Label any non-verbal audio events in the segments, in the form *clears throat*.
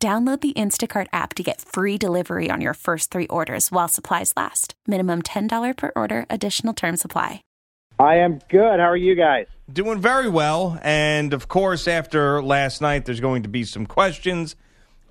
Download the Instacart app to get free delivery on your first three orders while supplies last. Minimum $10 per order, additional term supply. I am good. How are you guys? Doing very well. And of course, after last night, there's going to be some questions.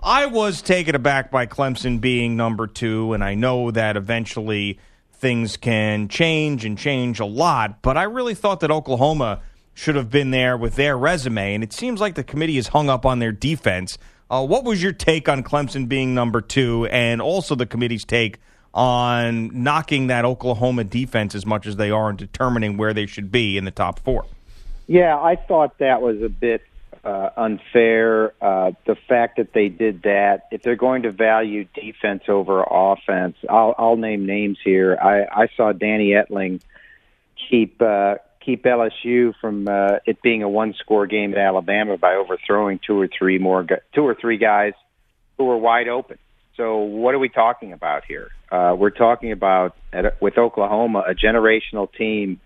I was taken aback by Clemson being number two, and I know that eventually things can change and change a lot, but I really thought that Oklahoma should have been there with their resume, and it seems like the committee is hung up on their defense. Uh, what was your take on Clemson being number two, and also the committee's take on knocking that Oklahoma defense as much as they are and determining where they should be in the top four? Yeah, I thought that was a bit uh, unfair. Uh, the fact that they did that, if they're going to value defense over offense, I'll, I'll name names here. I, I saw Danny Etling keep uh, keep LSU from uh, it being a one-score game at Alabama by overthrowing two or three more two or three guys who were wide open. So what are we talking about here? Uh, we're talking about at, with Oklahoma a generational team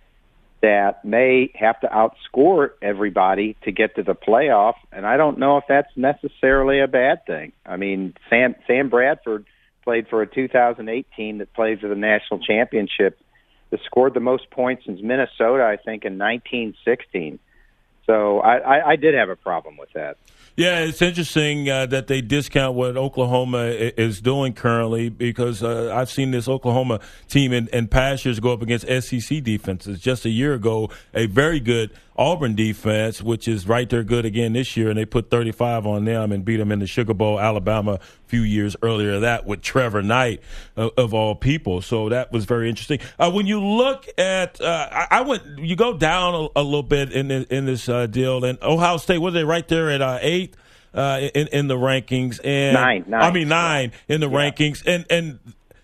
that may have to outscore everybody to get to the playoff, and I don't know if that's necessarily a bad thing. I mean, Sam Sam Bradford played for a 2008 team that played for the national championship that scored the most points since Minnesota, I think, in 1916. So I, I, I did have a problem with that. Yeah, it's interesting uh, that they discount what Oklahoma is doing currently because uh, I've seen this Oklahoma team in, in past years go up against SEC defenses. Just a year ago, a very good Auburn defense, which is right there good again this year, and they put 35 on them and beat them in the Sugar Bowl, Alabama, a few years earlier. That with Trevor Knight uh, of all people. So that was very interesting. Uh, when you look at, uh, I, I, went, you go down a, a little bit in this, in this uh, deal, and Ohio State was they right there at uh, eight uh, in in the rankings and nine, nine. I mean nine in the yeah. rankings, and and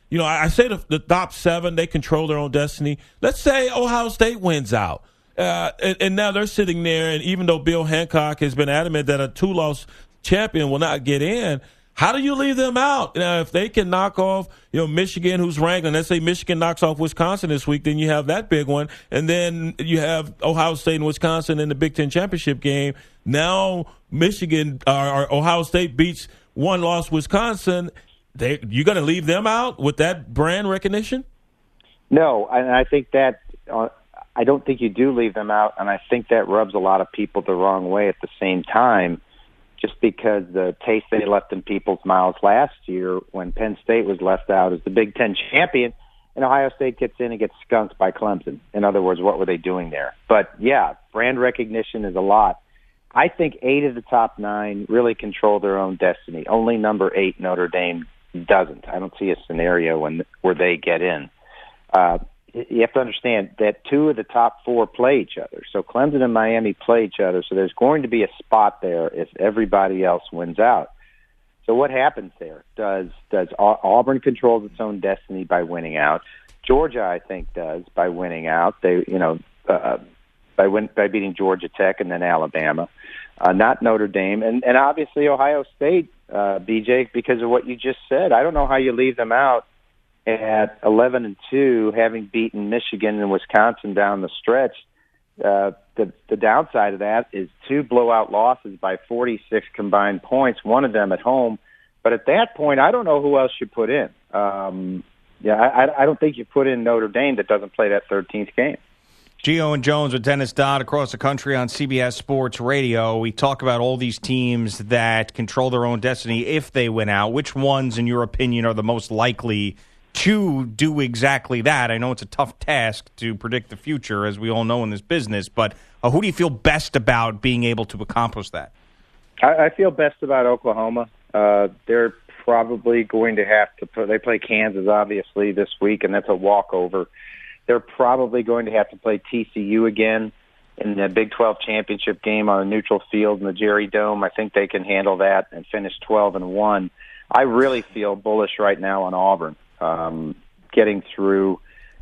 you know I say the, the top seven they control their own destiny. Let's say Ohio State wins out. Uh, and, and, now they're sitting there, and even though Bill Hancock has been adamant that a two-loss champion will not get in, how do you leave them out? Now, if they can knock off, you know, Michigan, who's ranked, and let's say Michigan knocks off Wisconsin this week, then you have that big one, and then you have Ohio State and Wisconsin in the Big Ten championship game. Now, Michigan uh, or Ohio State beats one loss Wisconsin. They, you going to leave them out with that brand recognition? No, and I think that uh, I don't think you do leave them out, and I think that rubs a lot of people the wrong way at the same time, just because the taste they left in people's mouths last year when Penn State was left out as the Big Ten champion, and Ohio State gets in and gets skunked by Clemson. In other words, what were they doing there? But yeah, brand recognition is a lot. I think eight of the top nine really control their own destiny. Only number eight, Notre Dame, doesn't. I don't see a scenario when where they get in. Uh, you have to understand that two of the top four play each other. So Clemson and Miami play each other. So there's going to be a spot there if everybody else wins out. So what happens there? Does does Auburn controls its own destiny by winning out? Georgia, I think, does by winning out. They, you know, uh, by win by beating Georgia Tech and then Alabama, uh, not Notre Dame, and and obviously Ohio State, uh, BJ, because of what you just said. I don't know how you leave them out at 11 and 2, having beaten Michigan and Wisconsin down the stretch. Uh, the the downside of that is two blowout losses by 46 combined points, one of them at home. But at that point, I don't know who else you put in. Um, yeah, I, I don't think you put in Notre Dame that doesn't play that 13th game. Geo and Jones with Dennis Dodd across the country on CBS Sports Radio. We talk about all these teams that control their own destiny if they win out. Which ones, in your opinion, are the most likely to do exactly that. I know it's a tough task to predict the future, as we all know in this business, but uh, who do you feel best about being able to accomplish that? I, I feel best about Oklahoma. Uh, they're probably going to have to they play Kansas obviously this week, and that's a walkover. They're probably going to have to play TCU again in the Big 12 championship game on a neutral field in the Jerry Dome. I think they can handle that and finish 12 and 1. I really feel bullish right now on Auburn um, getting through.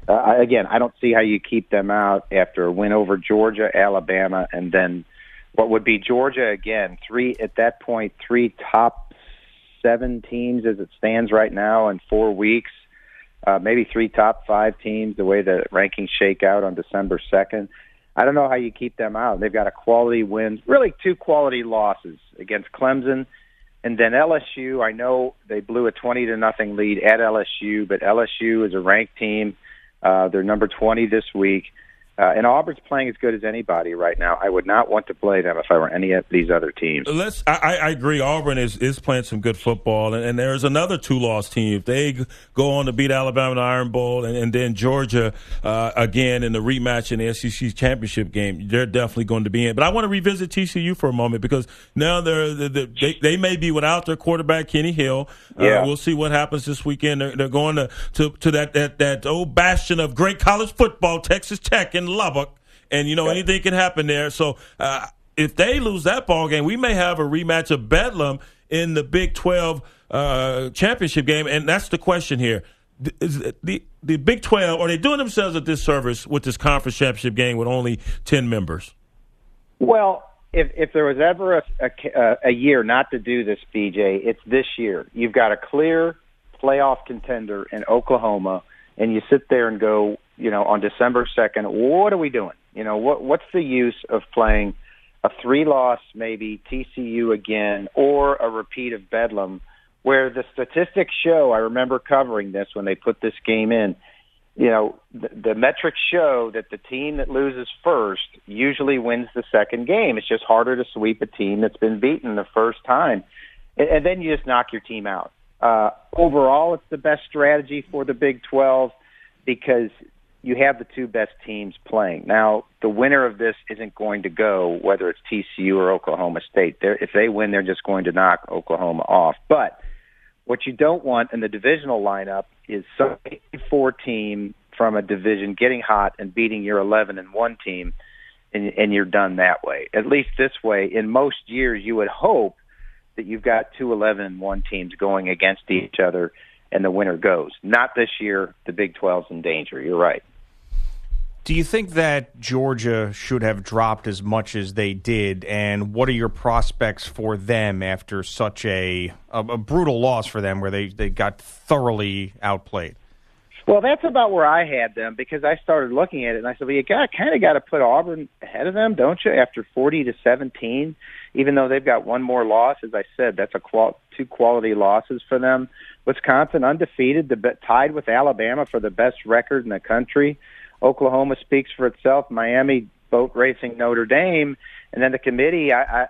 Uh, again, I don't see how you keep them out after a win over Georgia, Alabama, and then what would be Georgia again. Three at that point, three top seven teams as it stands right now in four weeks. Uh, maybe three top five teams. The way the rankings shake out on December second. I don't know how you keep them out. They've got a quality win, really two quality losses against Clemson and then LSU. I know they blew a twenty to nothing lead at LSU, but LSU is a ranked team. Uh, they're number twenty this week. Uh, and Auburn's playing as good as anybody right now. I would not want to play them if I were any of these other teams. Let's. I, I agree. Auburn is, is playing some good football, and, and there's another two loss team. If they go on to beat Alabama in the Iron Bowl, and, and then Georgia uh, again in the rematch in the SEC championship game, they're definitely going to be in. But I want to revisit TCU for a moment because now they're, they're they, they may be without their quarterback Kenny Hill. Uh, yeah. we'll see what happens this weekend. They're, they're going to, to to that that that old bastion of great college football, Texas Tech, and Lubbock, and you know anything can happen there. So uh, if they lose that ball game, we may have a rematch of Bedlam in the Big Twelve uh, championship game, and that's the question here. Is the the Big Twelve are they doing themselves a disservice with this conference championship game with only ten members? Well, if if there was ever a, a, a year not to do this, BJ, it's this year. You've got a clear playoff contender in Oklahoma, and you sit there and go, you know, on December second, what are we doing? You know, what what's the use of playing a three loss maybe TCU again or a repeat of Bedlam, where the statistics show. I remember covering this when they put this game in you know, the, the metrics show that the team that loses first usually wins the second game. It's just harder to sweep a team that's been beaten the first time. And, and then you just knock your team out. Uh, overall, it's the best strategy for the Big 12 because you have the two best teams playing. Now, the winner of this isn't going to go, whether it's TCU or Oklahoma State. They're, if they win, they're just going to knock Oklahoma off. But what you don't want in the divisional lineup is some four team from a division getting hot and beating your 11 and one team, and, and you're done that way. At least this way, in most years, you would hope that you've got two 11 and one teams going against each other, and the winner goes. Not this year. The Big 12's in danger. You're right. Do you think that Georgia should have dropped as much as they did? And what are your prospects for them after such a a, a brutal loss for them, where they, they got thoroughly outplayed? Well, that's about where I had them because I started looking at it and I said, "Well, you got kind of got to put Auburn ahead of them, don't you?" After forty to seventeen, even though they've got one more loss, as I said, that's a qual- two quality losses for them. Wisconsin undefeated, the, tied with Alabama for the best record in the country. Oklahoma speaks for itself. Miami boat racing Notre Dame, and then the committee. I, I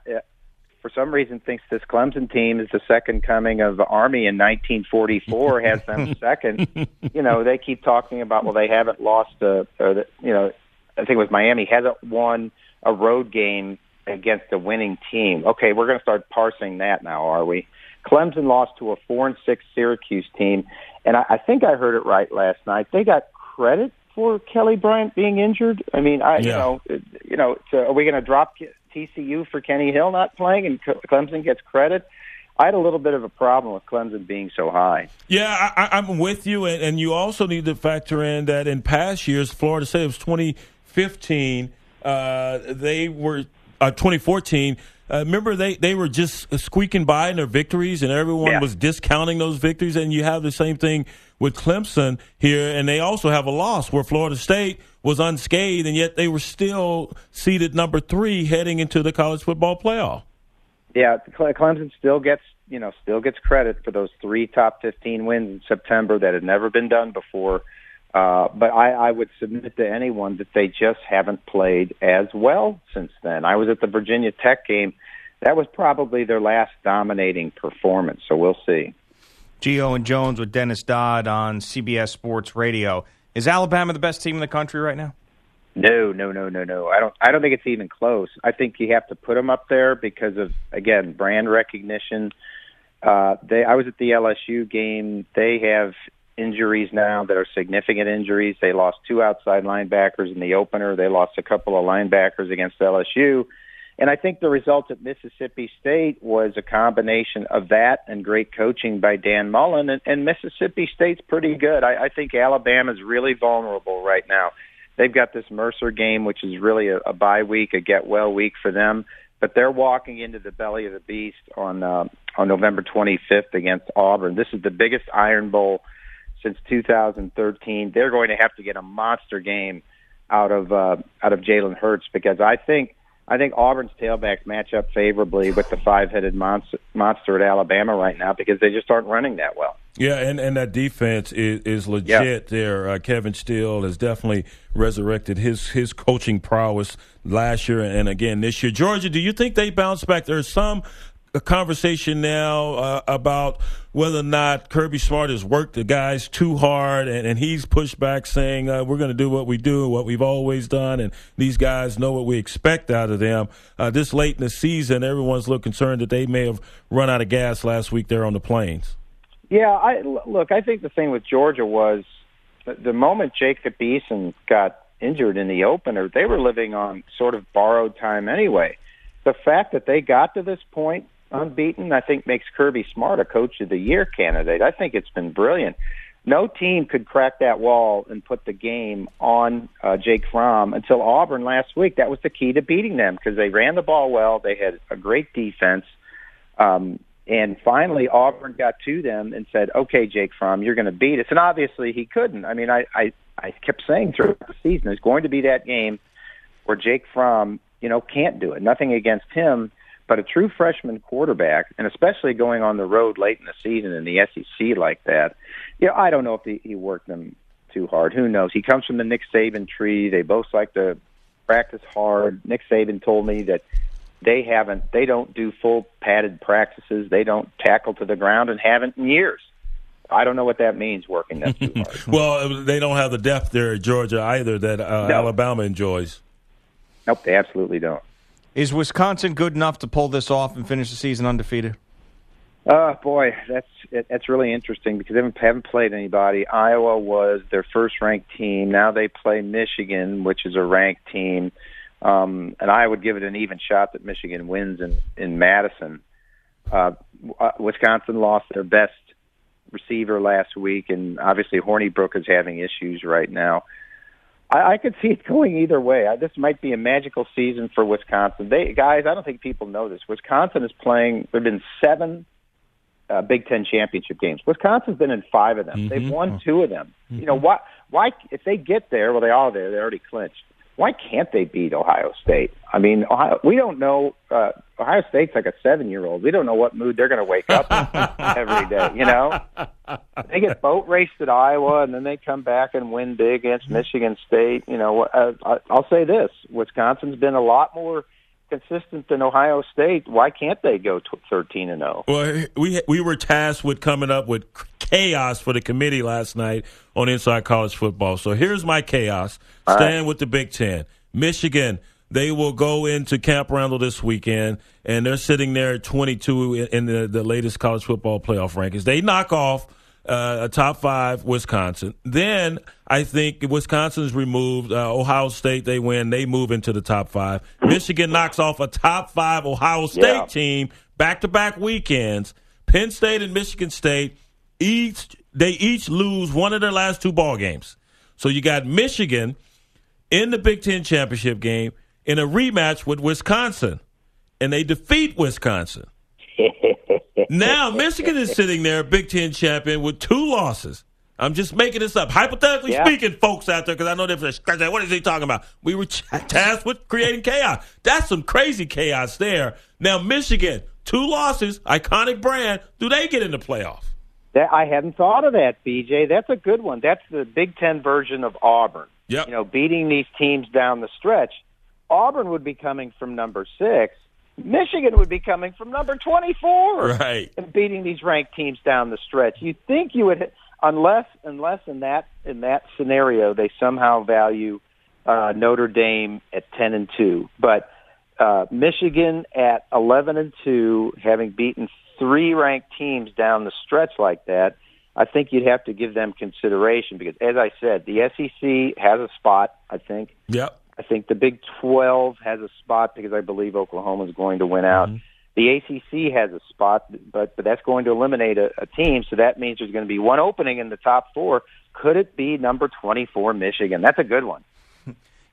for some reason thinks this Clemson team is the second coming of the Army in 1944. has them *laughs* second. You know, they keep talking about well, they haven't lost a, or the, you know, I think it was Miami hasn't won a road game against a winning team. Okay, we're going to start parsing that now, are we? Clemson lost to a four and six Syracuse team, and I, I think I heard it right last night. They got credit for Kelly Bryant being injured? I mean, I you know, you know, so are we going to drop TCU for Kenny Hill not playing and Clemson gets credit? I had a little bit of a problem with Clemson being so high. Yeah, I, I'm with you, and, and you also need to factor in that in past years, Florida State was 2015. Uh, they were uh, 2014. Uh, remember, they, they were just squeaking by in their victories, and everyone Yeah. was discounting those victories. And you have the same thing with Clemson here, and they also have a loss where Florida State was unscathed, and yet they were still seeded number three heading into the college football playoff. Yeah, Clemson still gets you know still gets credit for those three top 15 wins in September that had never been done before. Uh, but I, I would submit to anyone that they just haven't played as well since then. I was at the Virginia Tech game. That was probably their last dominating performance. So we'll see. Geo and Jones with Dennis Dodd on CBS Sports Radio. Is Alabama the best team in the country right now? No, no, no, no, no. I don't. I don't think it's even close. I think you have to put them up there because of again brand recognition. Uh, they. I was at the LSU game. They have injuries now that are significant injuries. They lost two outside linebackers in the opener. They lost a couple of linebackers against LSU, And I think the result at Mississippi State was a combination of that and great coaching by Dan Mullen. And, and Mississippi State's pretty good. I, I think Alabama's really vulnerable right now. They've got this Mercer game, which is really a, a bye week, a get well week for them. But they're walking into the belly of the beast on uh, on November 25th against Auburn. This is the biggest Iron Bowl since 2013. They're going to have to get a monster game out of uh, out of Jalen Hurts because I think I think Auburn's tailbacks match up favorably with the five-headed monster, monster at Alabama right now because they just aren't running that well. Yeah, and, and that defense is, is legit there. Uh, Kevin Steele has definitely resurrected his his coaching prowess last year and again this year. Georgia, do you think they bounce back? There's some a conversation now uh, about whether or not Kirby Smart has worked the guys too hard, and, and he's pushed back saying uh, we're going to do what we do, what we've always done, and these guys know what we expect out of them. Uh, this late in the season, everyone's a little concerned that they may have run out of gas last week there on the plains. Yeah, I look. I think the thing with Georgia was the moment Jacob Eason got injured in the opener, they were living on sort of borrowed time anyway. The fact that they got to this point unbeaten, I think makes Kirby Smart a coach of the year candidate. I think it's been brilliant. No team could crack that wall and put the game on uh, Jake Fromm until Auburn last week. That was the key to beating them because they ran the ball well. They had a great defense. Um, and finally, Auburn got to them and said, "Okay, Jake Fromm, you're going to beat us." And obviously, he couldn't. I mean, I I, I kept saying throughout the season, there's going to be that game where Jake Fromm, you know, can't do it. Nothing against him, but a true freshman quarterback, and especially going on the road late in the season in the SEC like that, you know, I don't know if he, he worked them too hard. Who knows? He comes from the Nick Saban tree. They both like to practice hard. Nick Saban told me that they haven't, they don't do full padded practices. They don't tackle to the ground and haven't in years. I don't know what that means working that too hard. *laughs* well, they don't have the depth there at Georgia either that uh, no. Alabama enjoys. Nope, they absolutely don't. Is Wisconsin good enough to pull this off and finish the season undefeated? Oh boy, that's that's really interesting because they haven't, haven't played anybody. Iowa was their first ranked team. Now they play Michigan, which is a ranked team, um, and I would give it an even shot that Michigan wins in in Madison. Uh, uh Wisconsin lost their best receiver last week, and obviously Hornibrook is having issues right now. I, I could see it going either way. I, this might be a magical season for Wisconsin. They guys, I don't think people know this. Wisconsin is playing. There've been seven uh, Big Ten championship games. Wisconsin's been in five of them. Mm-hmm. They've won two of them. Mm-hmm. You know why? Why if they get there? Well, they are there. They already clinched why can't they beat Ohio State? I mean, Ohio, we don't know. Uh, Ohio State's like a seven-year-old. We don't know what mood they're going to wake up in *laughs* every day. You know, they get boat raced at Iowa, and then they come back and win big against Michigan State. You know, uh, I'll say this: Wisconsin's been a lot more consistent than Ohio State. Why can't they go thirteen and zero? Oh? Well, we we were tasked with coming up with chaos for the committee last night on Inside College Football. So here's my chaos. All Staying right. with the Big Ten, Michigan. They will go into Camp Randall this weekend, and they're sitting there at 22 in the, the latest college football playoff rankings. They knock off uh, a top five Wisconsin. Then I think Wisconsin's removed. Uh, Ohio State they win. They move into the top five. Michigan knocks off a top five Ohio State yeah. team back to back weekends. Penn State and Michigan State each they each lose one of their last two ball games. So you got Michigan in the Big Ten championship game in a rematch with Wisconsin, and they defeat Wisconsin. *laughs* now Michigan is sitting there, Big Ten champion, with two losses. I'm just making this up. Hypothetically yeah. speaking, folks out there, because I know they're scratching. What is he talking about? We were *laughs* tasked with creating chaos. That's some crazy chaos there. Now, Michigan, two losses, iconic brand. Do they get in the playoff? That, I hadn't thought of that, BJ. That's a good one. That's the Big Ten version of Auburn. Yep. You know, beating these teams down the stretch. Auburn would be coming from number six Michigan would be coming from number 24 right. and beating these ranked teams down the stretch. You think you would, unless unless in that in that scenario they somehow value uh, Notre Dame at 10 and two, but uh, Michigan at 11 and two, having beaten three ranked teams down the stretch like that. I think you'd have to give them consideration because, as I said, the SEC has a spot. I think. Yep I think the Big 12 has a spot because I believe Oklahoma is going to win out. Mm-hmm. The ACC has a spot, but but that's going to eliminate a, a team. So that means there's going to be one opening in the top four. Could it be number 24 Michigan? That's a good one.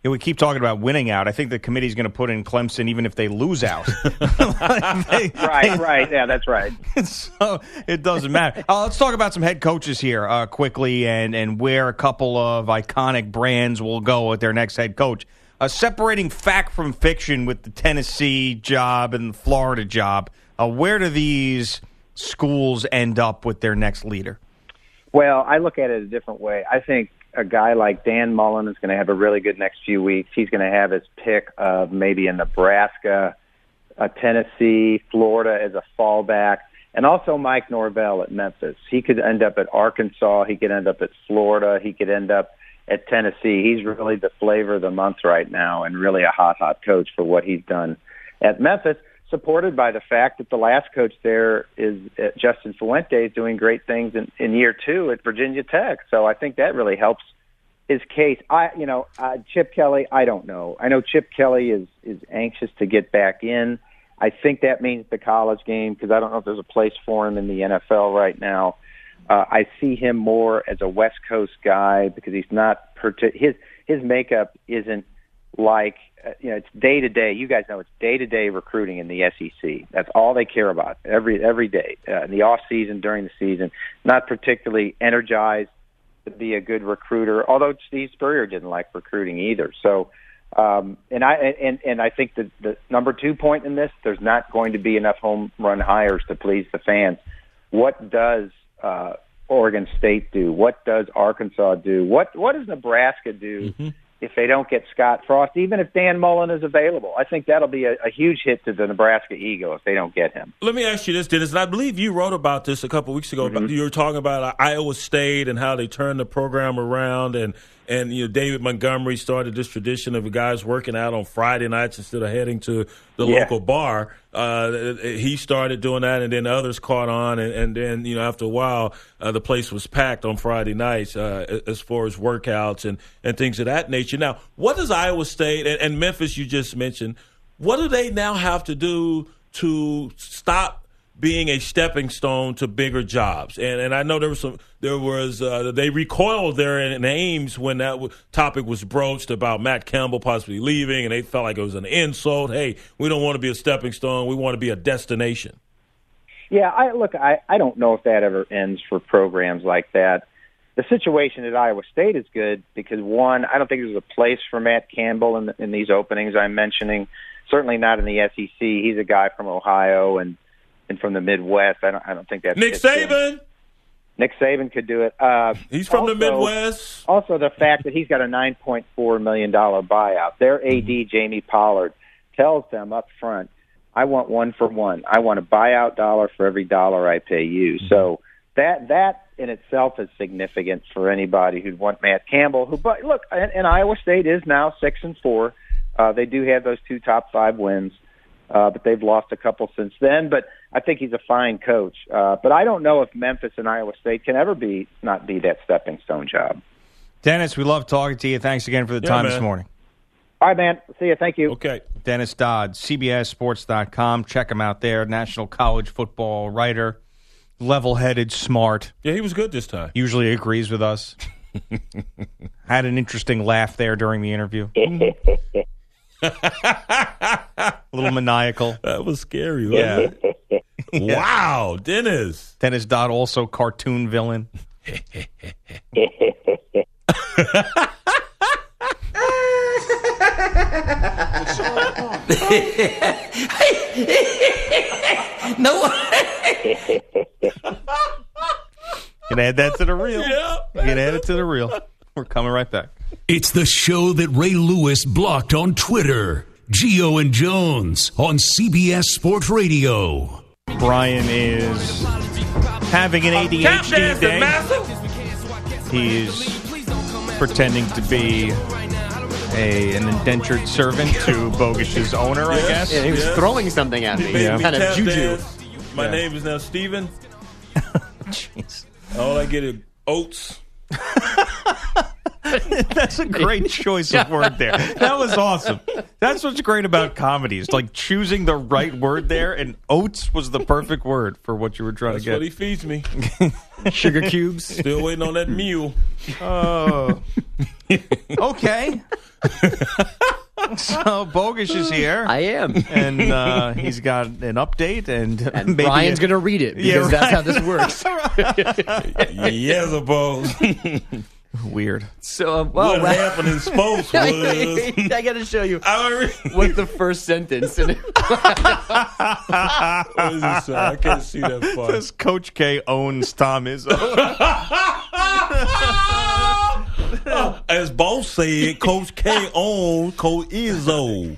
Yeah, we keep talking about winning out. I think the committee's going to put in Clemson even if they lose out. they, *laughs* right, right. Yeah, that's right. *laughs* so it doesn't matter. Uh, let's talk about some head coaches here uh, quickly and, and where a couple of iconic brands will go with their next head coach. Uh, separating fact from fiction with the Tennessee job and the Florida job, uh, where do these schools end up with their next leader? Well, I look at it a different way. I think a guy like Dan Mullen is going to have a really good next few weeks. He's going to have his pick of maybe a Nebraska, a Tennessee, Florida as a fallback, and also Mike Norvell at Memphis. He could end up at Arkansas. He could end up at Florida. He could end up at Tennessee. He's really the flavor of the month right now and really a hot, hot coach for what he's done at Memphis supported by the fact that the last coach there is uh, Justin Fuente is doing great things in, in year two at Virginia Tech. So I think that really helps his case. I, you know, uh, Chip Kelly. I don't know. I know Chip Kelly is is anxious to get back in. I think that means the college game because I don't know if there's a place for him in the NFL right now. Uh, I see him more as a West Coast guy because he's not his his makeup isn't like uh, you know, it's day to day. You guys know it's day to day recruiting in the SEC. That's all they care about every every day uh, in the off season, during the season. Not particularly energized to be a good recruiter. Although Steve Spurrier didn't like recruiting either. So, um, and I and and I think that the number two point in this, there's not going to be enough home run hires to please the fans. What does uh, Oregon State do? What does Arkansas do? What what does Nebraska do? Mm-hmm if they don't get Scott Frost, even if Dan Mullen is available. I think that'll be a, a, huge hit to the Nebraska ego if they don't get him. Let me ask you this, Dennis, and I believe you wrote about this a couple weeks ago. Mm-hmm. You were talking about Iowa State and how they turned the program around and – and you know, David Montgomery started this tradition of guys working out on Friday nights instead of heading to the yeah. local bar. Uh, he started doing that, and then others caught on, and, and then you know after a while, uh, the place was packed on Friday nights uh, as far as workouts and and things of that nature. Now, what does Iowa State and, and Memphis you just mentioned? What do they now have to do to stop being a stepping stone to bigger jobs. And and I know there was some there was uh, they recoiled there in, Ames when that w- topic was broached about Matt Campbell possibly leaving, and they felt like it was an insult. Hey, we don't want to be a stepping stone; we want to be a destination. Yeah, I look. I I don't know if that ever ends for programs like that. The situation at Iowa State is good because one, I don't think there's a place for Matt Campbell in, in these openings I'm mentioning. Certainly not in the SEC. He's a guy from Ohio and and from the Midwest. I don't, I don't think that's Nick Saban. Nick Saban could do it. Uh, he's from also, the Midwest. Also, the fact that he's got a nine point four million dollar buyout. Their AD. Jamie Pollard tells them up front, "I want one for one. I want a buyout dollar for every dollar I pay you." Mm-hmm. So that that in itself is significant for anybody who'd want Matt Campbell. Who, but look, and, and Iowa State is now six and four. Uh, they do have those two top five wins uh, but they've lost a couple since then. But I think he's a fine coach. Uh, but I don't know if Memphis and Iowa State can ever be not be that stepping stone job. Dennis, we love talking to you. Thanks again for the yeah, time man. this morning. All right, man. See you. Thank you. Okay. Dennis Dodd, CBSSports.com. Check him out there. National college football writer, level headed, smart. Yeah, he was good this time. Usually agrees with us. *laughs* Had an interesting laugh there during the interview. *laughs* *laughs* a little maniacal. That was scary. Yeah. *laughs* yeah. Wow, Dennis. Dennis Dodd, also cartoon villain. *laughs* no. Can add that to the reel. Yeah. Can add it to the reel. We're coming right back. It's the show that Ray Lewis blocked on Twitter. Geo and Jones on CBS Sports Radio. Brian is having an ADHD day. He's pretending to be a an indentured servant to Bogish's owner, I guess. Yeah, he was throwing something at me. Yeah. Kind of juju. My yeah. name is now Steven. *laughs* Jeez. All I get is oats. *laughs* *laughs* That's a great choice of word there. That was awesome. That's what's great about comedy. It's like choosing the right word there, and oats was the perfect word for what you were trying That's to get. what he feeds me. *laughs* Sugar cubes. Still waiting on that mule. Oh. okay. so Bogus is here. I am. and uh, he's got an update, and, And *laughs* maybe Brian's a- going to read it because Yeah, that's right. how this works. yes, suppose. Weird. So, uh, well, what well- happened in sports *laughs* was. I got to show you I already- what's the first sentence. And *laughs* What is this? I can't see that far. Says Coach K owns Tom Izzo. *laughs* As both said, Coach K owns Coach Izzo.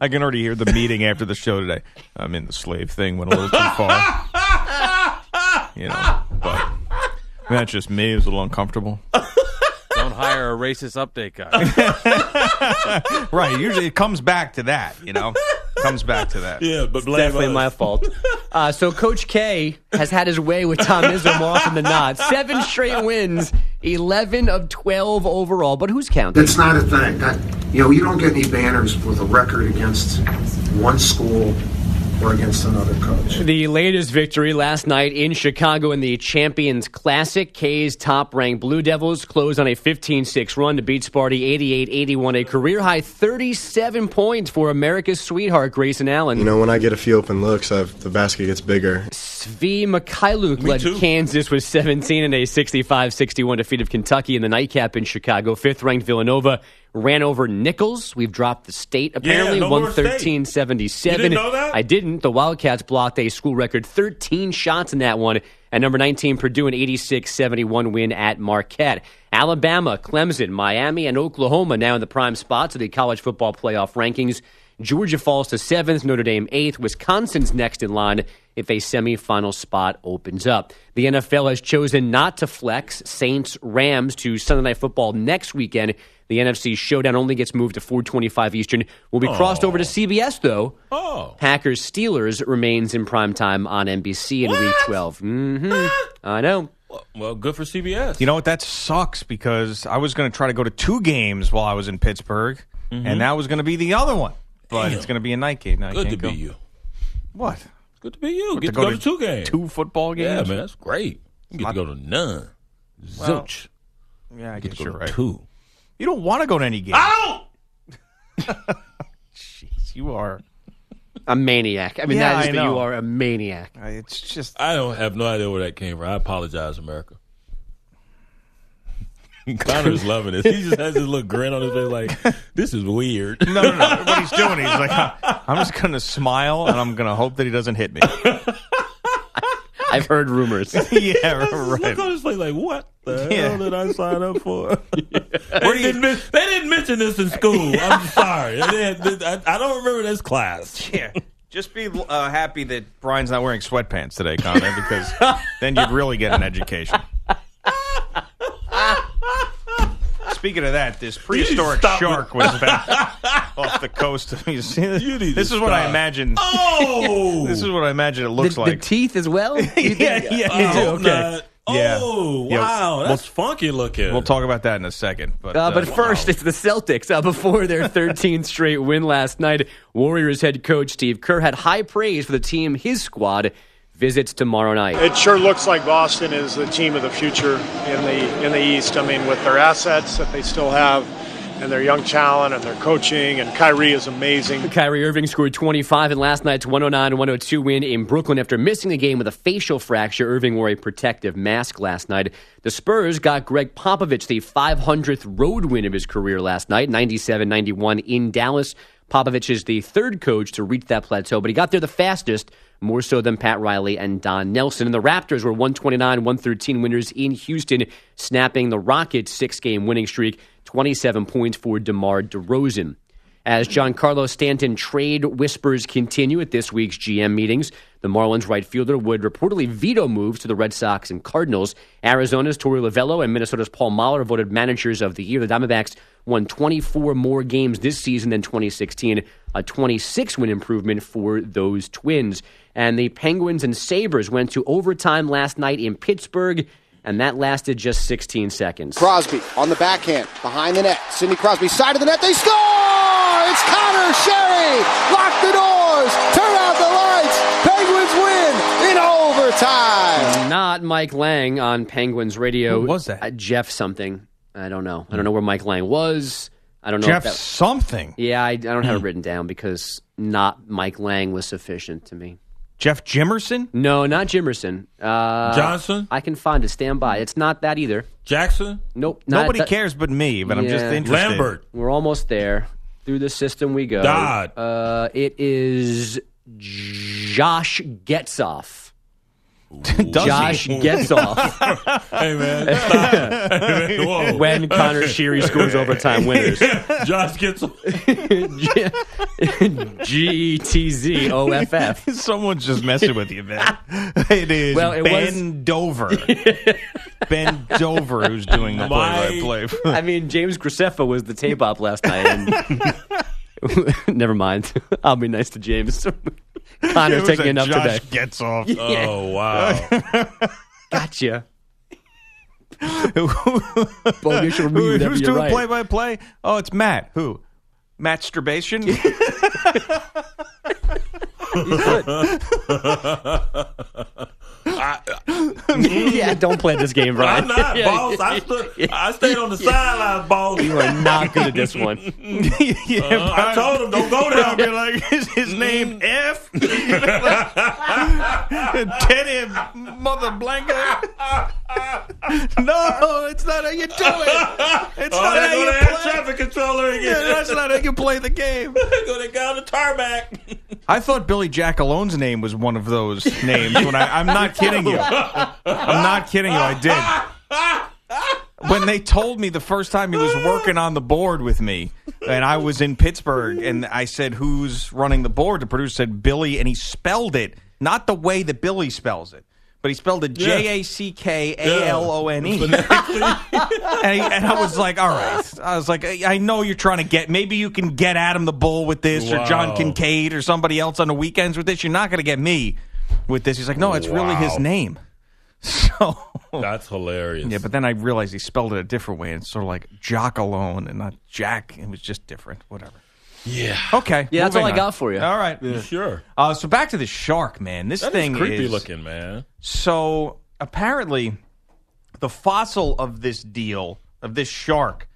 I can already hear the meeting after the show today. I'm in the slave thing went a little too far. you know, but that's just me. It was a little uncomfortable. *laughs* Don't hire a racist update guy. *laughs* Right. Usually it comes back to that. You know, comes back to that. Yeah, but blame definitely us. my fault. *laughs* Uh, so Coach K has had his way with Tom Izzo more often than not. Seven straight wins, eleven of twelve overall. But who's counting? That's not a thing. That, you know, you don't get any banners with a record against one school or against another coach. The latest victory last night in Chicago in the Champions Classic. K's top ranked Blue Devils closed on a 15 6 run to beat Sparty 88 81, a career high 37 points for America's sweetheart, Grayson Allen. You know, when I get a few open looks, I've, the basket gets bigger. Svi Mykhailiuk led too. Kansas with 17 in a 65 61 defeat of Kentucky in the nightcap in Chicago. Fifth ranked Villanova ran over Nicholls. We've dropped the state apparently, state. 113 77. You didn't know that? I didn't. The Wildcats blocked a school record 13 shots in that one. And number 19, Purdue, an 86 71 win at Marquette. Alabama, Clemson, Miami, and Oklahoma now in the prime spots of the college football playoff rankings. Georgia falls to seventh, Notre Dame eighth. Wisconsin's next in line if a semifinal spot opens up. The NFL has chosen not to flex Saints Rams to Sunday Night Football next weekend. The NFC showdown only gets moved to 425 Eastern. Will be crossed over to CBS, though. Oh. Packers Steelers remains in primetime on NBC in Week 12. Mm-hmm. I know. Well, good for CBS. You know what? That sucks because I was going to try to go to two games while I was in Pittsburgh, and that was going to be the other one. But Damn. it's going to be a night game. Now I good to can't be you. What? Good to be you. Get to go, to two games. Two football games? Yeah, games? man, that's great. You get to go to none. Well, Zilch. Yeah, I Get guess to go you're to right. two. You don't want to go to any games. Ow! *laughs* Jeez, you are. A maniac. I mean, Yeah, that is I that you are a maniac. It's just. I don't have no idea where that came from. I apologize, America. *laughs* Connor's loving this. He just has this little grin on his face, like this is weird. No, no, no. what he's doing, he's like, I'm just going to smile and I'm going to hope that he doesn't hit me. *laughs* I've heard rumors. *laughs* yeah, Look right. on his face, like what the Yeah. hell did I sign up for? they, didn't, men- they didn't mention this in school. I'm sorry. They didn't- I, I don't remember this class. Yeah. Just be uh, happy that Brian's not wearing sweatpants today, Connor, because then you'd really get an education. *laughs* Speaking of that, this prehistoric stop shark was found *laughs* off the coast. of you see, this You need to this is what I stop. imagine. Oh, *laughs* This is what I imagine it The, looks the like. teeth as well? You think- yeah, yeah, I you hope Okay. not. Yeah. Oh, Yeah. wow, We'll- that's funky looking. We'll talk about that in a second. But, Uh, but uh, first, it's the Celtics. Uh, before their 13th straight win last night, Warriors head coach Steve Kerr had high praise for the team his squad visits tomorrow night. It sure looks like Boston is the team of the future in the in the East. I mean, with their assets that they still have, and their young talent, and their coaching, and Kyrie is amazing. Kyrie Irving scored 25 in last night's 109-102 win in Brooklyn after missing the game with a facial fracture. Irving wore a protective mask last night. The Spurs got Gregg Popovich the 500th road win of his career last night, 97-91 in Dallas. Popovich is the third coach to reach that plateau, but he got there the fastest, more so than Pat Riley and Don Nelson. And the Raptors were 129 113 winners in Houston, snapping the Rockets' six game winning streak, 27 points for DeMar DeRozan. As Giancarlo Stanton trade whispers continue at this week's GM meetings, the Marlins right fielder would reportedly veto moves to the Red Sox and Cardinals. Arizona's Torey Lovullo and Minnesota's Paul Molitor voted managers of the year. The Diamondbacks won 24 more games this season than 2016, a 26 win improvement for those twins. And the Penguins and Sabres went to overtime last night in Pittsburgh. and that lasted just 16 seconds. Crosby on the backhand, behind the net. Sidney Crosby, side of the net. They score! It's Connor Sheary! Lock the doors! Turn out the lights! Penguins win in overtime! Not Mike Lang on Penguins radio. Who was that? Uh, Jeff something. I don't know. I don't know where Mike Lang was. I don't know. Jeff if that, something. yeah, I, I don't Hmm. have it written down because not Mike Lang was sufficient to me. Jeff Jimerson? No, not Jimerson. Uh, Johnson? I can find it. Stand by. It's not that either. Jackson? Nope. not Nobody that- cares but me, but I'm just Yeah. interested. Lambert? We're almost there. Through the system we go. Dodd. Uh, it is Josh Getzoff. *laughs* Does Josh gets off *laughs* Hey, man. *laughs* Stop. Hey, man, Whoa. when Connor Sheary scores overtime winners. Josh gets off. G E T Z O F F. Someone's just messing with you, man. It is Well, it Ben Dover. ben Dover who's doing the play-by-play. I mean, James Graceffa was the tape op last night. And never mind. I'll be nice to James. Connor's It was taking a enough Josh today. Gets off. *laughs* Oh, wow. *laughs* Gotcha. *laughs* Bogus review, Who- who's you're doing right. play-by-play? Oh, it's Matt. Who? Masturbation? *laughs* yeah, don't play this game, Brian. I'm not, *laughs* Yeah, boss. I, stood, I stayed on the sidelines, boss. You are not good at this one. *laughs* yeah, Uh, I told him, don't go I'll be there. like, is his name F? Teddy Mother Blanca? No, it's not how you do it. *laughs* It's Oh, not they how you to air play. traffic controller Yeah, again. that's not how you play the game. *laughs* go to down the tarmac. I thought Billy Jack Alone's name was one of those *laughs* names. When I, I'm not kidding you. I'm not kidding you. I did. When they told me the first time he was working on the board with me, and I was in Pittsburgh, and I said, "Who's running the board?" The producer said, "Billy," and he spelled it not the way that Billy spells it. But he spelled it J A C K A L O N E. *laughs* And, he- and I was like, all right. I was like, I know you're trying to get, maybe you can get Adam the Bull with this or John Wow. Kincaid or somebody else on the weekends with this. You're not going to get me with this. He's like, no, it's really his Wow. name. *laughs* So, That's hilarious. yeah, but then I realized he spelled it a different way. It's sort of like Jock alone and not Jack. It was just different. Whatever. Yeah. Okay. Yeah, that's all moving I got for you. All right. Sure. Uh, so back to the shark, man. This That is thing creepy is looking, man. So apparently, the fossil of this deal of this shark,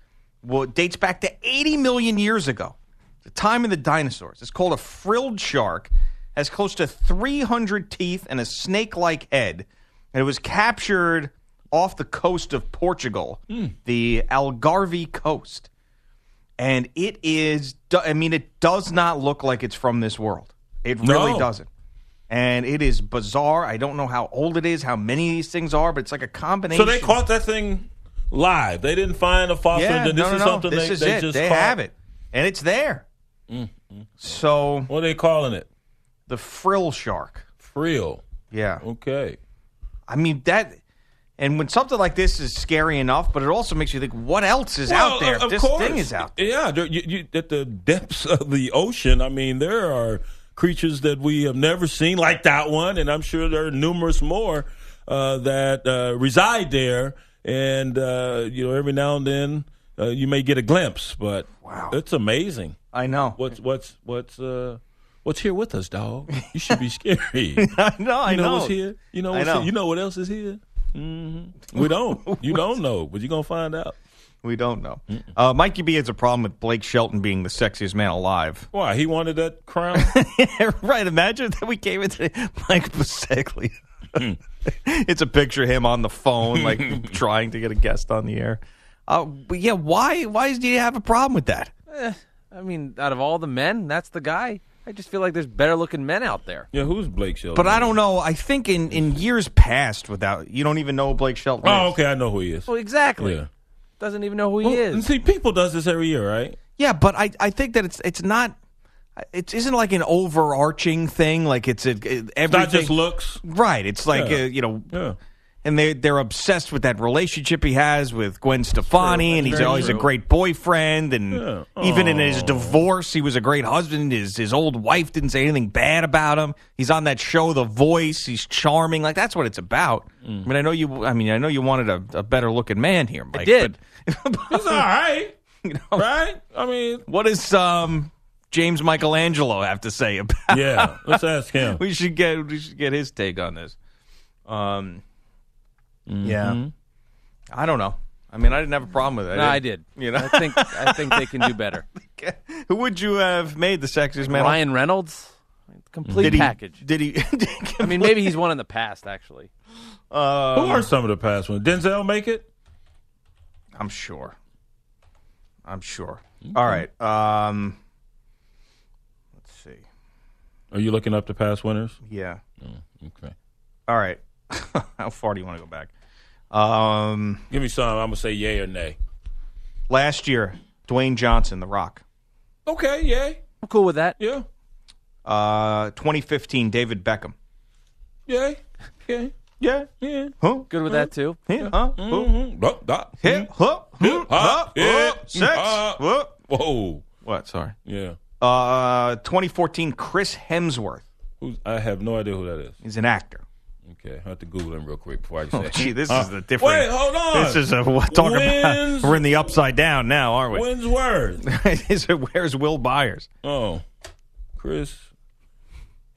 well, it dates back to 80 million years ago, the time of the dinosaurs. It's called a frilled shark. Has close to 300 teeth and a snake-like head, and it was captured off the coast of Portugal, the Algarve coast. And it is, I mean, it does not look like it's from this world. It really No. doesn't and it is bizarre. I don't know how old it is, how many of these things are, but it's like a combination. So they caught that thing live. They didn't find a fossil. yeah, and this no, no, is something This they, is they it. just They caught. have it, and it's there. Mm-hmm. So What are they calling it? the frill shark. Frill. Yeah, Okay. I mean that. And when something like this is scary enough, but it also makes you think, what else is out there? Well, of this course. thing is out there. Yeah, there, you, you, at the depths of the ocean, I mean, there are creatures that we have never seen, like that one, and I'm sure there are numerous more uh, that uh, reside there. And uh, you know, every now and then uh, you may get a glimpse, but Wow. it's amazing. I know. What's what's what's uh, what's here with us, dog? You should be *laughs* scary. I know. I you know, know. what's here? You know I what's know. Here? You know what else is here? Hmm We don't. *laughs* You don't know, but you're gonna find out. We don't know. Uh, Mikey B has a problem with Blake Shelton being the sexiest man alive. Why he wanted that crown? *laughs* right. Imagine that we came into Mike Baseglia. *laughs* it's a picture of him on the phone, like trying to get a guest on the air. Uh, but yeah, why? Why do you have a problem with that? Eh, I mean, out of all the men, that's the guy. I just feel like there's better looking men out there. yeah, who's Blake Shelton? But I don't know. I think in, in years past, without you don't even know who Blake Shelton. Oh, is. okay, I know who he is. Well, exactly. Yeah. Doesn't even know who he Well, is. and see, people does this every year, right? Yeah, but I, I think that it's it's not. It isn't like an overarching thing. Like it's a, it, It's everything. not just looks. right. It's like Yeah. uh, you know. Yeah. And they they're obsessed with that relationship he has with Gwen Stefani, and he's always a great boyfriend, and Yeah. even in his divorce, he was a great husband. His his old wife didn't say anything bad about him. He's on that show, The Voice. He's charming. Like that's what it's about. Mm. I mean, I know you. I mean, I know you wanted a, a better looking man here, Mike. did. But, *laughs* He's all right, *laughs* you know, right? I mean, what does um, James Michelangelo have to say about? yeah. Let's ask him. *laughs* we should get we should get his take on this. Um, Mm-hmm. yeah, I don't know. I mean, I didn't have a problem with it. No, I did. You know, I think I think they can do better. *laughs* who would you have made the sexiest man? Ryan Reynolds, complete did he, package. Did he? *laughs* I mean, maybe he's won in the past. Actually, uh, Who are some of the past ones? Denzel make it? I'm sure. I'm sure. All right. Um, let's see. Are you looking up the past winners? Yeah. Okay. All right. *laughs* How far do you want to go back? Um, Give me some. I'm gonna say yay or nay. last year, Dwayne Johnson, The Rock. Okay, yay. I'm cool with that. Yeah, Uh, 2015, David Beckham. yay. Okay. Yeah. Yeah. Huh? Good with that too. Yeah. Huh? Huh? Mm-hmm. Huh, huh, Hip, huh, huh, huh, yeah, huh, sex. huh. Whoa. What? Sorry. Yeah. Uh, 2014, Chris Hemsworth. Who's, I have no idea who that is. He's an actor. Okay, I have to Google him real quick before I *laughs* say. Oh, gee, this Huh. is the different. Wait, hold on. This is a what talk about. Wins- We're in the upside down now, aren't we? When's word? *laughs* is it, where's Will Byers? Oh, Chris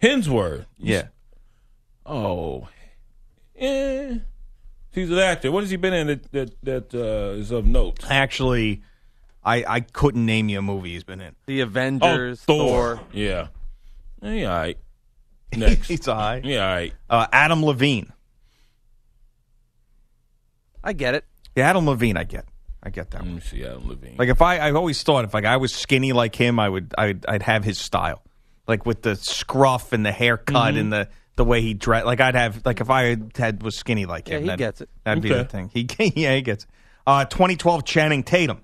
Hemsworth. Yeah. Oh, yeah. He's an actor. What has he been in that that, that uh, is of note? Actually, I I couldn't name you a movie he's been in. The Oh, Avengers, Thor. Thor. Yeah. Yeah, all right. Next. *laughs* he's all right. yeah, all right. Uh, Adam Levine. I get it. Yeah, Adam Levine. I get. I get that. Let me see Adam Levine. Like if I, I've always thought if like I was skinny like him, I would, I'd, I'd have his style, like with the scruff and the haircut Mm-hmm. and the the way he dressed. Like I'd have, like if I had was skinny like him, Yeah, he then gets it. That'd be the thing. He, *laughs* yeah, he gets. It. Uh, 2012 Channing Tatum.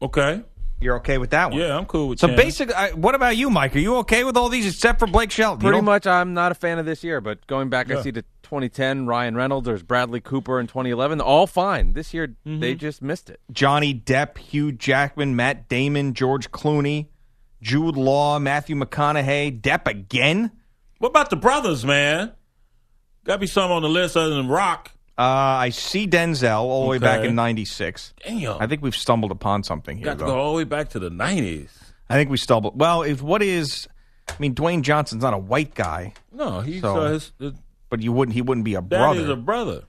okay. You're okay with that one? Yeah, I'm cool with that. So Channing. basic. I, what about you, Mike? Are you okay with all these except for Blake Shelton? Pretty much, I'm not a fan of this year. But going back, Yeah. I see the 2010 Ryan Reynolds. There's Bradley Cooper in 2011. All fine. This year, Mm-hmm. they just missed it. Johnny Depp, Hugh Jackman, Matt Damon, George Clooney, Jude Law, Matthew McConaughey, Depp again. What about the brothers, man? Got to be some on the list other than Rock. Uh, I see Denzel all the way back Okay. in '96. Damn. I think we've stumbled upon something here. Got to though. go all the way back to the 90s. I think we stumbled. Well, if what is, I mean, Dwayne Johnson's not a white guy, No, he's So- uh, his, his but you wouldn't. He wouldn't be a dad brother. is a brother.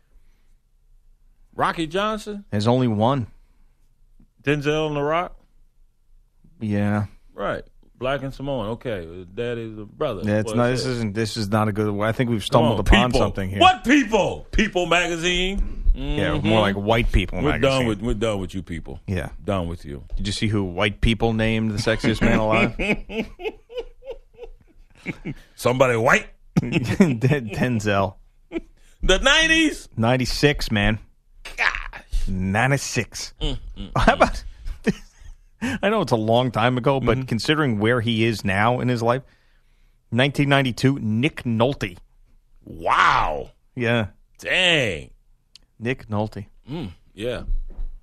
Rocky Johnson, There's only one. Denzel and The Rock. Yeah, Right. Black and Samoan. Okay. Dad is a brother. yeah. It's What not. This isn't. This is not a good. I think we've stumbled on, upon people. something here. What people? People magazine. Yeah, Mhm. more mm-hmm. like white people. We're magazine. done with we're done with you people. Yeah. Done with you. Did you see who white people named the sexiest man alive? *laughs* Somebody white. *laughs* Denzel. The nineties. 96, man. Gosh. 96. Mm, mm, How about mm. *laughs* I know it's a long time ago, but mm-hmm. considering where he is now in his life, 1992, Nick Nolte. Wow. Yeah, Dang. Nick Nolte. Mm, yeah.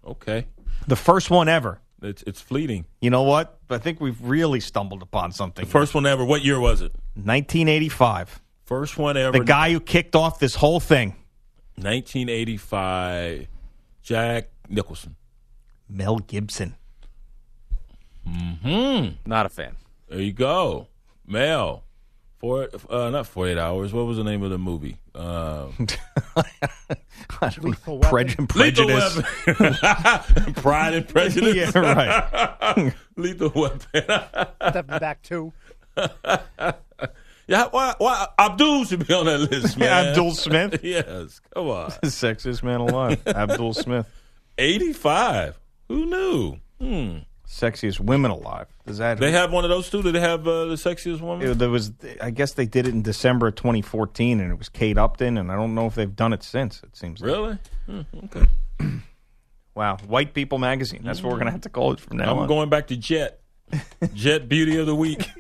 Okay. The first one ever. It's it's fleeting. You know what? I think we've really stumbled upon something. The First one ever. What year was it? 1985. First one ever. The guy who kicked off this whole thing, 1985. Jack Nicholson. Mel Gibson. Hmm. Not a fan. There you go. Mel. Four, uh, not 48 hours. What was the name of the movie? Uh, *laughs* Prej- Lethal prejudice. Weapon. *laughs* Pride and Prejudice. *laughs* Yeah, right. Lethal Weapon. Step back too. yeah, why, why? Abdul should be on that list, man. Abdul Smith. yes. Come on. Sexiest man alive. Abdul Smith. 85. Who knew? Hmm. Sexiest women alive. Does that They have one of those too? Do they have uh, the sexiest woman? There was, I guess they did it in December of 2014, and it was Kate Upton, and I don't know if they've done it since. It seems like. Really? Hmm, okay. *clears throat* Wow, White People Magazine. That's what we're gonna have to call it from now I'm on. going back to Jet. Jet Beauty of the Week.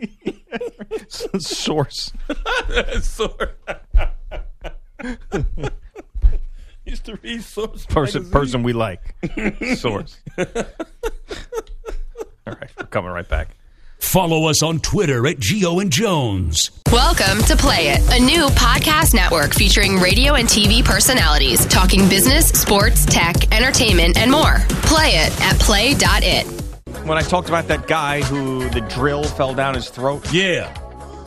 *laughs* Source. *laughs* Sort- *laughs* Used to read Source Person, magazine. person we like. Source. All right, we're coming right back. Follow us on Twitter at Gio and Jones. Welcome to Play It, a new podcast network featuring radio and TV personalities talking business, sports, tech, entertainment, and more. Play it at play.it. When I talked about that guy who the drill fell down his throat. Yeah.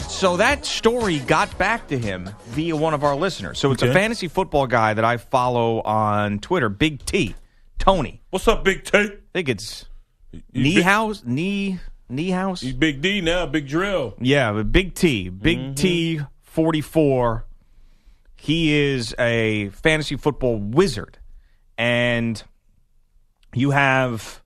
So that story got back to him via one of our listeners. So it's a fantasy football guy that I follow on Twitter, Big T, Tony. What's up, Big T? I think it's Knee big- House, Knee Knee House. He's Big D now, Big Drill. Yeah, but Big T, Big Mm-hmm. T, forty four. He is a fantasy football wizard, and you have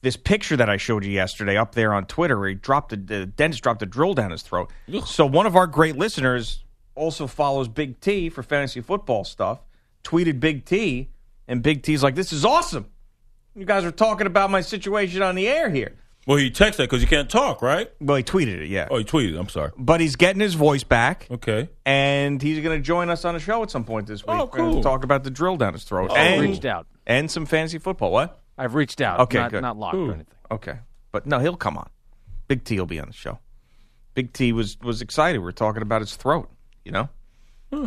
this picture that I showed you yesterday up there on Twitter. Where he dropped a, the dentist dropped a drill down his throat. So one of our great listeners also follows Big T for fantasy football stuff. Tweeted Big T, and Big T's like, "This is awesome. You guys are talking about my situation on the air here." Well, he texted that because you can't talk, right? Well, he tweeted it, yeah. Oh, he tweeted. I'm sorry. But he's getting his voice back. Okay. And he's going to join us on a show at some point this week. Oh, We're gonna cool. talk about the drill down his throat. Oh. and, Reached out. And some fantasy football. What? I've reached out. Okay, not, good. not locked or anything. Okay. But no, he'll come on. Big T will be on the show. Big T was was excited. We are talking about his throat, you know?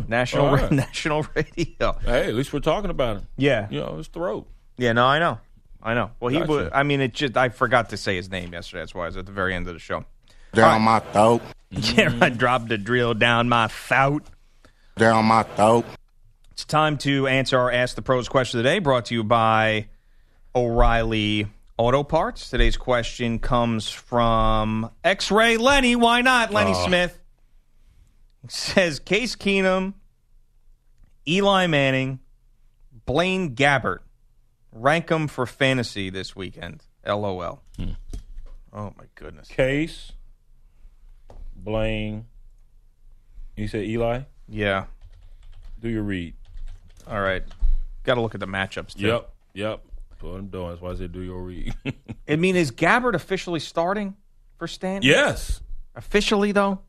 National All *laughs* right. national radio. Hey, at least we're talking about him. Yeah. You know, his throat. Yeah, no, I know. I know. Well, he Gotcha. would I mean it just I forgot to say his name yesterday. That's why I was at the very end of the show. Down my throat. Mm-hmm. *laughs* Yeah, I dropped the drill down my throat. Down my throat. It's time to answer our Ask the Pros question of the day, brought to you by O'Reilly Auto Parts. Today's question comes from X Ray Lenny. Why not? Lenny Oh. Smith It says Case Keenum, Eli Manning, Blaine Gabbert. Rank them for fantasy this weekend. LOL. Hmm. Oh, my goodness. Case, Blaine. You said Eli? Yeah. Do your read. All right. Got to look at the matchups, too. Yep. Yep. That's what I'm doing. That's why I said do your read. *laughs* I mean, is Gabbert officially starting for Stanton? yes. Officially, though?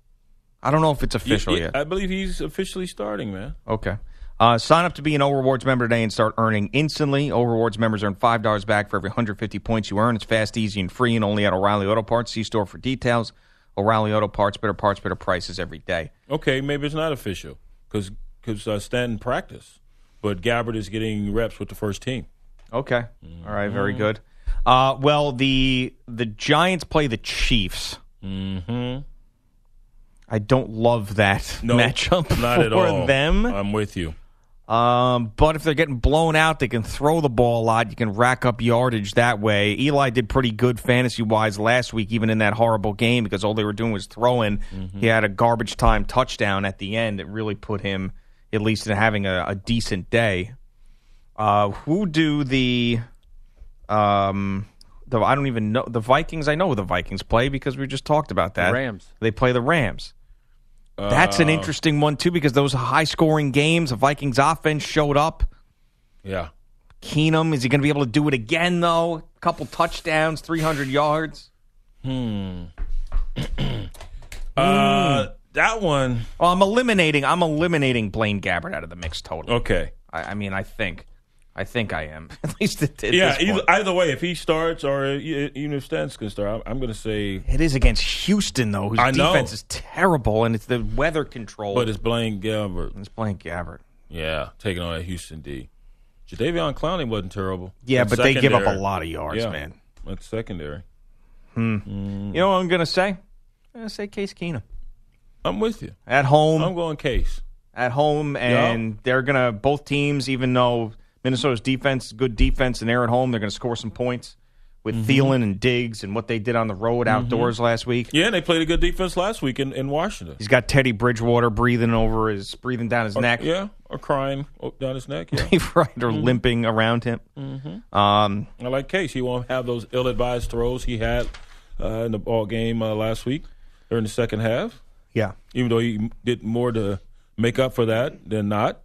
I don't know if it's official Yeah, yet. I believe he's officially starting, man. Okay. Uh, sign up to be an O Rewards member today and start earning instantly. O Rewards members earn $5 back for every 150 points you earn. It's fast, easy, and free, and only at O'Reilly Auto Parts. See store for details. O'Reilly Auto Parts, better parts, better prices every day. Okay, maybe it's not official because because uh, Stanton practice, but Gabbert is getting reps with the first team. Okay. All right. Very good. Uh, well, the the Giants play the Chiefs. Mm-hmm. I don't love that No, matchup not *laughs* for at all. them. I'm with you. Um, but if they're getting blown out, they can throw the ball a lot. You can rack up yardage that way. Eli did pretty good fantasy wise last week, even in that horrible game, because all they were doing was throwing. He had a garbage time touchdown at the end. It really put him at least in having a, a decent day. Uh, who do the um the I don't even know the Vikings? I know the Vikings play because we just talked about that. Rams. They play the Rams. That's an Uh, interesting one too because those high scoring games, the Vikings offense showed up. Yeah. Keenum, is he going to be able to do it again though? A couple touchdowns, 300 yards. Hmm. *clears throat* Uh, that one. Well, I'm eliminating I'm eliminating Blaine Gabbert out of the mix totally. Okay. I, I mean, I think I think I am. *laughs* At least at, at yeah. this Either, either way, if he starts or even if Stanton's going to start, I'm, I'm going to say. It is against Houston though, whose I know. defense is terrible and it's the weather control. But it's Blaine Gabbert. It's Blaine Gabbert. Yeah, taking on that Houston D. Jadeveon Clowney wasn't terrible. Yeah, In but they give up a lot of yards, yeah, man. That's secondary. Hmm. Mm. You know what I'm going to say? I'm going to say Case Keenum. I'm with you. At home. I'm going case. at home, and they're gonna both teams. Even though Minnesota's defense good defense, and they're at home, they're gonna score some points with Mm-hmm. Thielen and Diggs and what they did on the road outdoors last week. Yeah, and they played a good defense last week in, in Washington. He's got Teddy Bridgewater breathing over his, breathing down his Or- neck, Yeah, or crying down his neck. Yeah. *laughs* right, or limping around him. Mhm. Um, I like Case. He won't have those ill-advised throws he had uh, in the ball game uh, last week during the second half. Yeah, even though he did more to make up for that than not.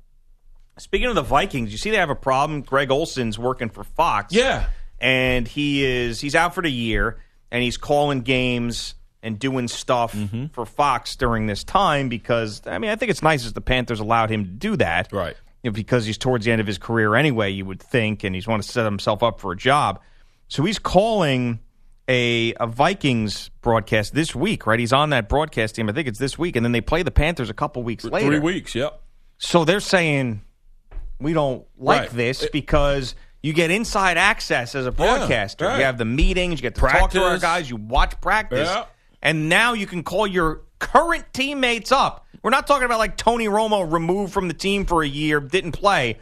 Speaking of the Vikings, you see they have a problem. Greg Olson's working for Fox. Yeah. And he is he's out for the year and he's calling games and doing stuff Mm-hmm. for Fox during this time because I mean I think it's nice as the Panthers allowed him to do that. Right. you know, because he's towards the end of his career anyway, you would think, and he's want to set himself up for a job. So he's calling a, a Vikings broadcast this week, right? He's on that broadcast team. I think it's this week, and then they play the Panthers a couple weeks later. Three weeks, yep. So they're saying we don't like Right. this It- because you get inside access as a broadcaster. right. You have the meetings, you get to talk to our guys, you watch practice, Yeah. and now you can call your current teammates up. We're not talking about like Tony Romo removed from the team for a year, didn't play.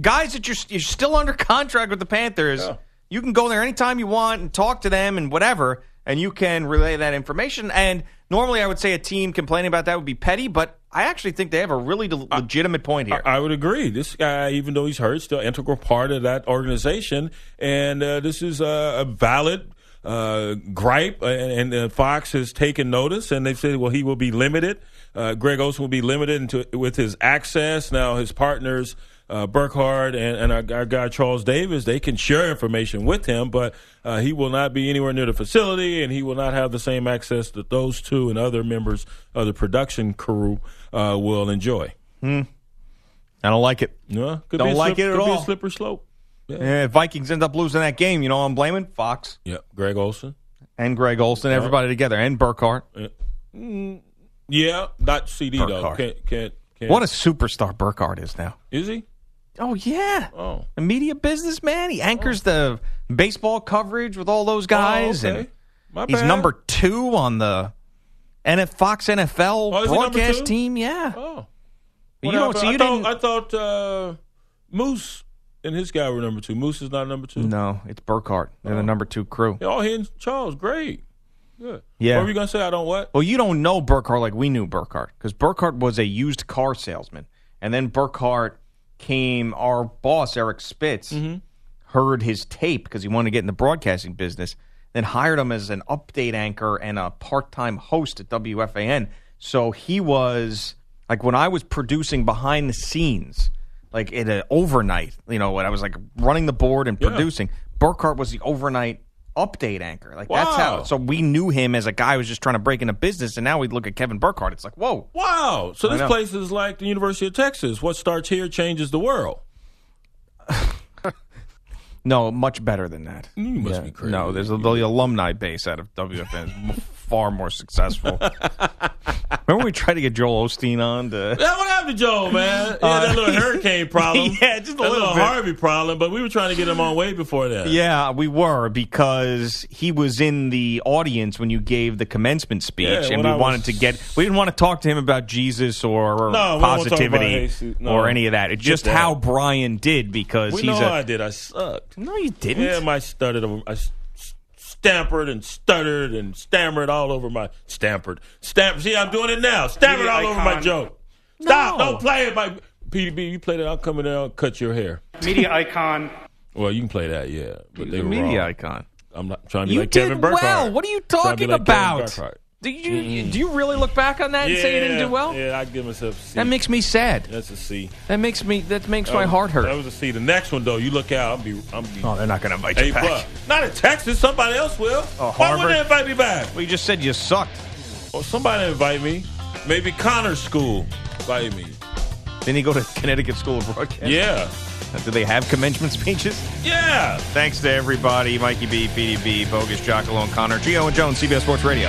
Guys that you're, you're still under contract with the Panthers, you can go there anytime you want and talk to them and whatever, and you can relay that information. And normally, I would say a team complaining about that would be petty, but I actually think they have a really le- legitimate point here. I, I would agree. This guy, even though he's hurt, still integral part of that organization, and uh, this is a, a valid uh, gripe. And, and uh, Fox has taken notice, and they said, well, he will be limited. Uh, Greg Olson will be limited into, with his access. Now, his partners. Uh, Burkhardt and, and our, our guy Charles Davis, they can share information with him, but uh, he will not be anywhere near the facility, and he will not have the same access that those two and other members of the production crew uh, will enjoy. Hmm. I don't like it. No, could don't be like slip- it at could be a all. slippery slope. Yeah, if Vikings end up losing that game, you know I'm blaming Fox. Yep, Greg Olson and Greg Olson, Yeah. everybody together, and Burkhardt. Mm, yeah, not CD though. Can't, can't, can't. What a superstar Burkhardt is now. is he? Oh yeah, Oh, a media businessman. He anchors the baseball coverage with all those guys, Oh, okay. and My he's bad. number two on the NF Fox NFL Oh, is he number broadcast team. Yeah. Oh, you don't see you I didn't. thought, I thought uh, Moose and his guy were number two. Moose is not number two. no, it's Burkhardt. They're the number two crew. Oh, he and Charles, great. Good. Yeah. What were you gonna say? I don't what? Well, you don't know Burkhardt like we knew Burkhardt because Burkhardt was a used car salesman, and then Burkhardt came. Our boss Eric Spitz Mm-hmm. heard his tape because he wanted to get in the broadcasting business. Then hired him as an update anchor and a part-time host at WFAN. So he was like when I was producing behind the scenes, like in an overnight. You know, when I was like running the board and Yeah. producing, Burkhardt was the overnight update anchor. Like that's how. So we knew him as a guy who was just trying to break into business, and now we look at Kevin Burkhardt. It's like, whoa, Wow. So I this know. place is like the University of Texas. What starts here changes the world. *laughs* no, much better than that. You must Yeah. be crazy. No, there's a, the alumni base out of WFAN *laughs* far more successful. *laughs* Remember we tried to get Joel Osteen on to. Yeah, what happened to Joe, man? Yeah, Uh, that little *laughs* hurricane problem. *laughs* Yeah, just a that little bit. Harvey problem, but we were trying to get him on way before that. Yeah, we were because he was in the audience when you gave the commencement speech, Yeah, and we I was- wanted to get. We didn't want to talk to him about Jesus or, or No, we don't wanna talk about positivity No. or any of that. It's just that. how Brian did because We he's know a. I did. I sucked. No, you didn't. Yeah, my stuttered. over- I stammered and stuttered and stammered all over my stammered. Stamp. See, I'm doing it now. Stammered Media all over my joke. Stop! No. Don't play it. My PDB, you play that. I'll come in there. I'll cut your hair. Media icon. Well, you can play that, yeah. But He's they a were media wrong. icon. I'm not trying to be You like Kevin did Burkhardt. well. What are you Trying to be talking like Kevin about? Do you mm-hmm. do you really look back on that and say you didn't do well? Yeah, I give myself a C. That makes me sad. That's a C. That makes me that makes my That was- heart hurt. That was a C. The next one though, you look out. I'll be. I'm be. Oh, they're not going to invite A you back. plus. Not in Texas. Somebody else will. Oh, Why Harvard? wouldn't they invite me back? Well, you just said you sucked. Well, somebody invite me. Maybe Connor School invite me. Then you go to Connecticut School of Broadcasting. Yeah. Do they have commencement speeches? Yeah. Thanks to everybody. Mikey B, PDB, Bogus, Jockalo, and Connor. Gio and Jones, CBS Sports Radio.